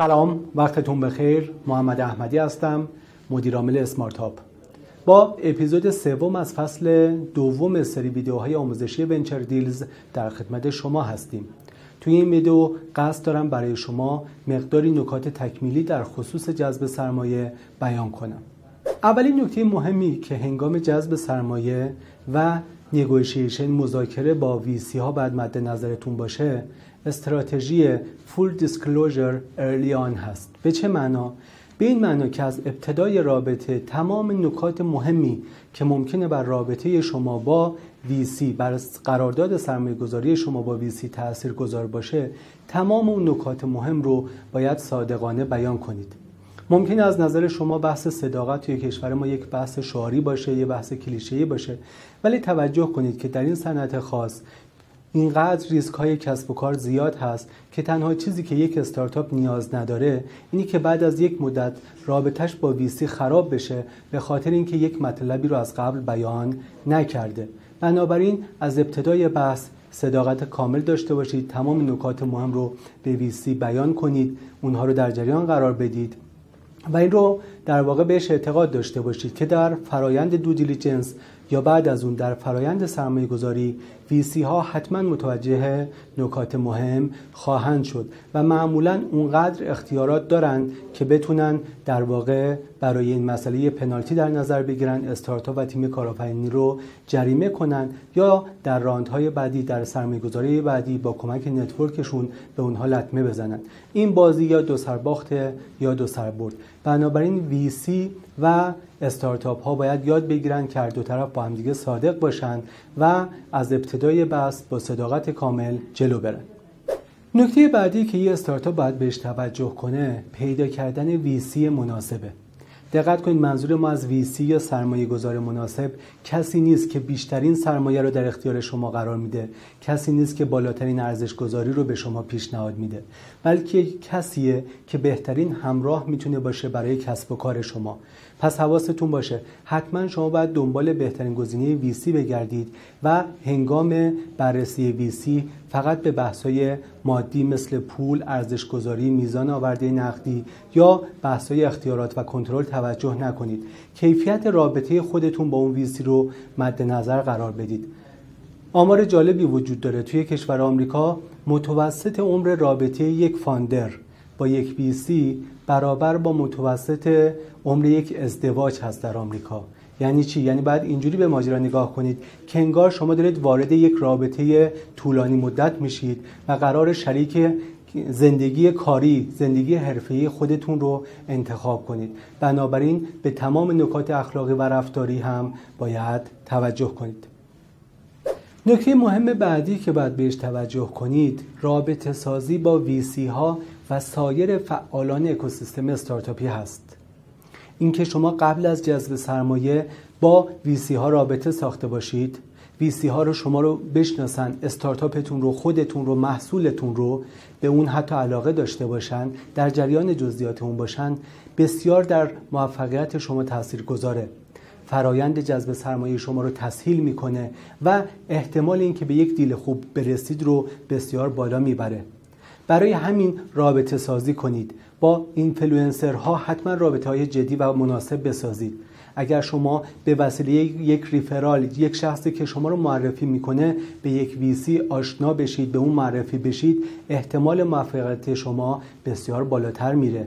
سلام وقتتون بخیر. محمد احمدی هستم مدیرعامل اسمارت هاب. با اپیزود سوم از فصل دوم سری ویدیوهای آموزشی ونچر دیلز در خدمت شما هستیم. توی این ویدیو قصد دارم برای شما مقداری نکات تکمیلی در خصوص جذب سرمایه بیان کنم. اولین نکته مهمی که هنگام جذب سرمایه و نگوشیشن مذاکره با ویسی ها باید مد نظرتون باشه استراتژی فول دیسکلوزر ارلی آن هست. به چه معنا؟ به این معنا که از ابتدای رابطه تمام نکات مهمی که ممکنه بر رابطه شما با VC بر قرارداد سرمایه گذاری شما با VC تأثیر گذار باشه تمام اون نکات مهم رو باید صادقانه بیان کنید. ممکن از نظر شما بحث صداقت توی کشور ما یک بحث شعاری باشه یه بحث کلیشه‌ای باشه ولی توجه کنید که در این صنعت خاص اینقدر ریسک های کسب و کار زیاد هست که تنها چیزی که یک استارتاپ نیاز نداره اینی که بعد از یک مدت رابطش با ویسی خراب بشه به خاطر اینکه یک مطلبی رو از قبل بیان نکرده. بنابراین از ابتدای بحث صداقت کامل داشته باشید تمام نکات مهم رو به ویسی بیان کنید اونها رو در جریان قرار بدید و این رو در واقع بهش اعتقاد داشته باشید که در فرایند due diligence یا بعد از اون در فرایند سرمایه گذاری VC ها حتما متوجه نکات مهم خواهند شد و معمولا اونقدر اختیارات دارند که بتونن در واقع برای این مسئله پنالتی در نظر بگیرن استارتاپ و تیم کارآفرینی رو جریمه کنن یا در راندهای بعدی در سرمایه گذاری بعدی با کمک network شون به اونها لطمه بزنن. این بازی یا دو سرباخت یا دو سربرد. بنابراین ویسی و استارتاپ ها باید یاد بگیرن که دو طرف با همدیگه صادق باشن و از ابتدای بحث با صداقت کامل جلو برن. نکته بعدی که یه استارتاپ باید بهش توجه کنه پیدا کردن ویسی مناسبه. دقت کنید منظور ما از ویسی یا سرمایه گذار مناسب کسی نیست که بیشترین سرمایه رو در اختیار شما قرار میده. کسی نیست که بالاترین ارزش گذاری رو به شما پیشنهاد میده. بلکه کسیه که بهترین همراه می‌تونه باشه برای کسب و کار شما. پس حواستون باشه حتما شما باید دنبال بهترین گزینه ویسی بگردید و هنگام بررسی ویسی فقط به بحث‌های مادی مثل پول، ارزش گذاری، میزان آورده نقدی یا بحث‌های اختیارات و کنترل توجه نکنید. کیفیت رابطه خودتون با اون ویسی رو مد نظر قرار بدید. آمار جالبی وجود داره توی کشور آمریکا متوسط عمر رابطه یک فاندر با یک ویسی برابر با متوسط عمر یک ازدواج هست در آمریکا. یعنی چی؟ یعنی بعد اینجوری به ماجرا نگاه کنید که انگار شما دارید وارد یک رابطه طولانی مدت میشید و قرار شریک زندگی کاری زندگی حرفه‌ای خودتون رو انتخاب کنید. بنابراین به تمام نکات اخلاقی و رفتاری هم باید توجه کنید. نکته مهم بعدی که باید بهش توجه کنید رابطه سازی با ویسی ها و سایر فعالان اکوسیستم استارتاپی هست. اینکه شما قبل از جذب سرمایه با ویسی ها رابطه ساخته باشید ویسی ها رو شما رو بشناسن استارتاپتون رو خودتون رو محصولتون رو به اون حتی علاقه داشته باشن در جریان جزئیات اون باشن بسیار در موفقیت شما تاثیر گذاره فرایند جذب سرمایه شما رو تسهیل می‌کنه و احتمال اینکه به یک deal خوب برسید رو بسیار بالا می‌بره. برای همین رابطه سازی کنید. با اینفلوئنسرها حتما رابطه های جدی و مناسب بسازید. اگر شما به وسیله یک referral یک شخصی که شما رو معرفی می‌کنه به یک ویسی آشنا بشید به اون معرفی بشید احتمال موفقیت شما بسیار بالاتر میره.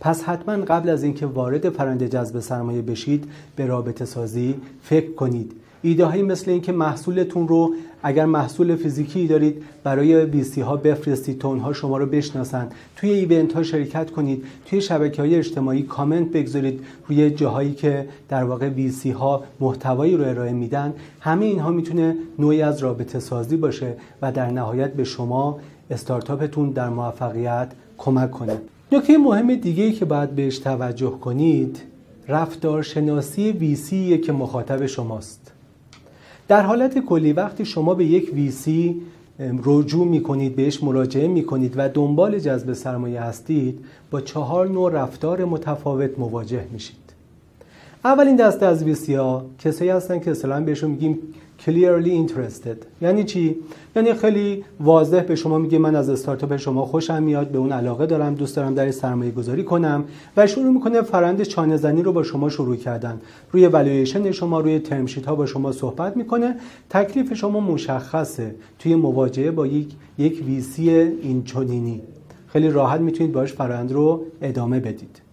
پس حتما قبل از اینکه وارد فرند جذب سرمایه بشید به رابطه سازی فکر کنید. ایده هایی مثل اینکه محصولتون رو اگر محصول فیزیکی دارید برای ویسی ها بفرستید تا اونها شما رو بشناسند. توی ایونت ها شرکت کنید توی شبکه های اجتماعی کامنت بگذارید روی جاهایی که در واقع ویسی ها محتوایی رو ارائه میدن. همه اینها می‌تونه نوعی از رابطه سازی باشه و در نهایت به شما استارتاپتون در موفقیت کمک کنه. نکته مهم دیگه ای که باید بهش توجه کنید رفتارشناسی ویسی که مخاطب شماست. در حالت کلی وقتی شما به یک ویسی رجوع می کنید بهش مراجعه می کنید و دنبال جذب سرمایه هستید با چهار نوع رفتار متفاوت مواجه میشید. اولین دسته از ویسی ها کسایی هستن که اصلا بهشون میگیم clearly interested. یعنی چی؟ یعنی خیلی واضح به شما میگه من از استارتاپ شما خوشم میاد به اون علاقه دارم دوست دارم در سرمایه گذاری کنم و شروع می‌کنه فرند چانه زنی رو با شما شروع کردن. روی والویشن شما روی ترم ها با شما صحبت می‌کنه. تکلیف شما مشخصه توی مواجهه با یک یک ویسی اینچنینی. خیلی راحت می‌تونید باش فرند رو ادامه بدید.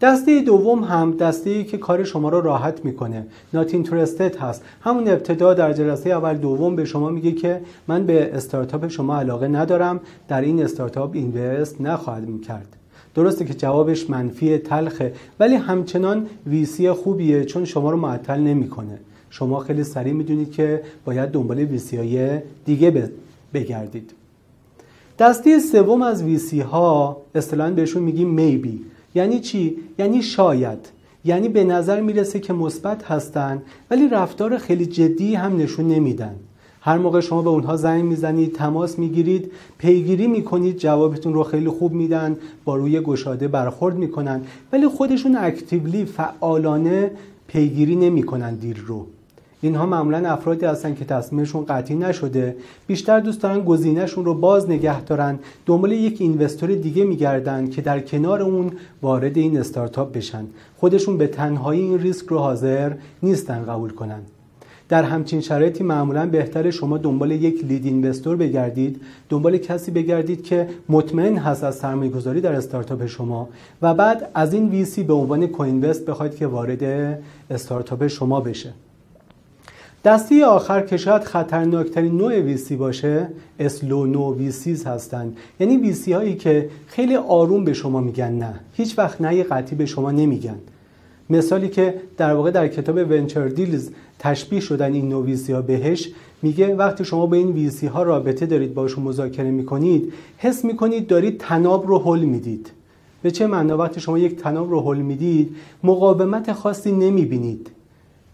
دسته دوم هم دسته ای که کار شما رو راحت می‌کنه. نات اینترستد هست. همون ابتدا در جلسه اول دوم به شما میگه که من به استارتاپ شما علاقه ندارم. در این استارتاپ اینوست نخواهم کرد. درسته که جوابش منفی تلخه ولی همچنان ویسی خوبیه چون شما رو معطل نمی‌کنه. شما خیلی سریع می‌دونید که باید دنبال ویسی های دیگه بگردید. دسته سوم از ویسی ها اصطلاحا بهشون میگیم میبی یعنی چی؟ یعنی شاید. یعنی به نظر می‌رسه که مثبت هستن ولی رفتار خیلی جدی هم نشون نمیدن. هر موقع شما به اونها زنگ می‌زنید تماس می‌گیرید پیگیری می‌کنید جوابتون رو خیلی خوب میدن با روی گشاده برخورد می‌کنن ولی خودشون اکتیولی فعالانه پیگیری نمی‌کنن دیر رو. اینها معمولا افرادی هستن که تصمیمشون قطعی نشده. بیشتر دوست دارن گزینهشون رو باز نگه دارن. دنبال یک اینوستور دیگه میگردن که در کنار اون وارد این استارتاپ بشن. خودشون به تنهایی این ریسک رو حاضر نیستن قبول کنن. در همچین شرایطی معمولا بهتر شما دنبال یک لید اینوستور بگردید. دنبال کسی بگردید که مطمئن هست از سرمایه گذاری در استارتاپ شما و بعد از این ویسی به عنوان کوینوست بخواید که وارد استارتاپ شما بشه. دسته‌ی آخر که شاید خطرناکترین نوع VC باشه slow no VCs هستن یعنی VC هایی که خیلی آروم به شما میگن نه. هیچ وقت نه قطعی به شما نمیگن. مثالی که در واقع در کتاب Venture Deals تشبیه شدن این نوع VC ها بهش میگه وقتی شما با این VC ها رابطه دارید باشون مذاکره می‌کنید حس می‌کنید دارید طناب رو هل می‌دید. به چه معنا؟ وقتی شما یک طناب رو هل می‌دید مقاومت خاصی نمی‌بینید.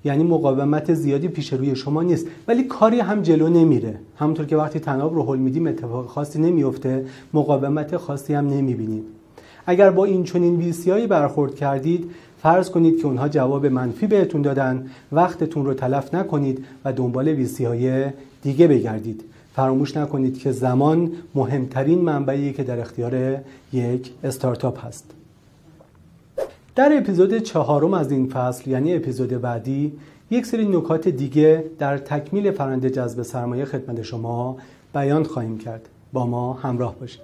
یعنی مقاومت زیادی پیش روی شما نیست. ولی کاری هم جلو نمیره. همونطور که وقتی تناب رو حل میدیم اتفاق خاصی نمیفته. مقاومت خاصی هم نمی‌بینید. اگر با این چنین ویسیایی برخورد کردید فرض کنید که اونها جواب منفی بهتون دادن وقتتون رو تلف نکنید و دنبال ویسی های دیگه بگردید. فراموش نکنید که زمان مهمترین منبعی که در اختیار یک استارتاپ هست. در اپیزود چهارم از این فصل یعنی اپیزود بعدی یک سری نکات دیگه در تکمیل فرند جذب سرمایه خدمت شما بیان خواهیم کرد. با ما همراه باشید.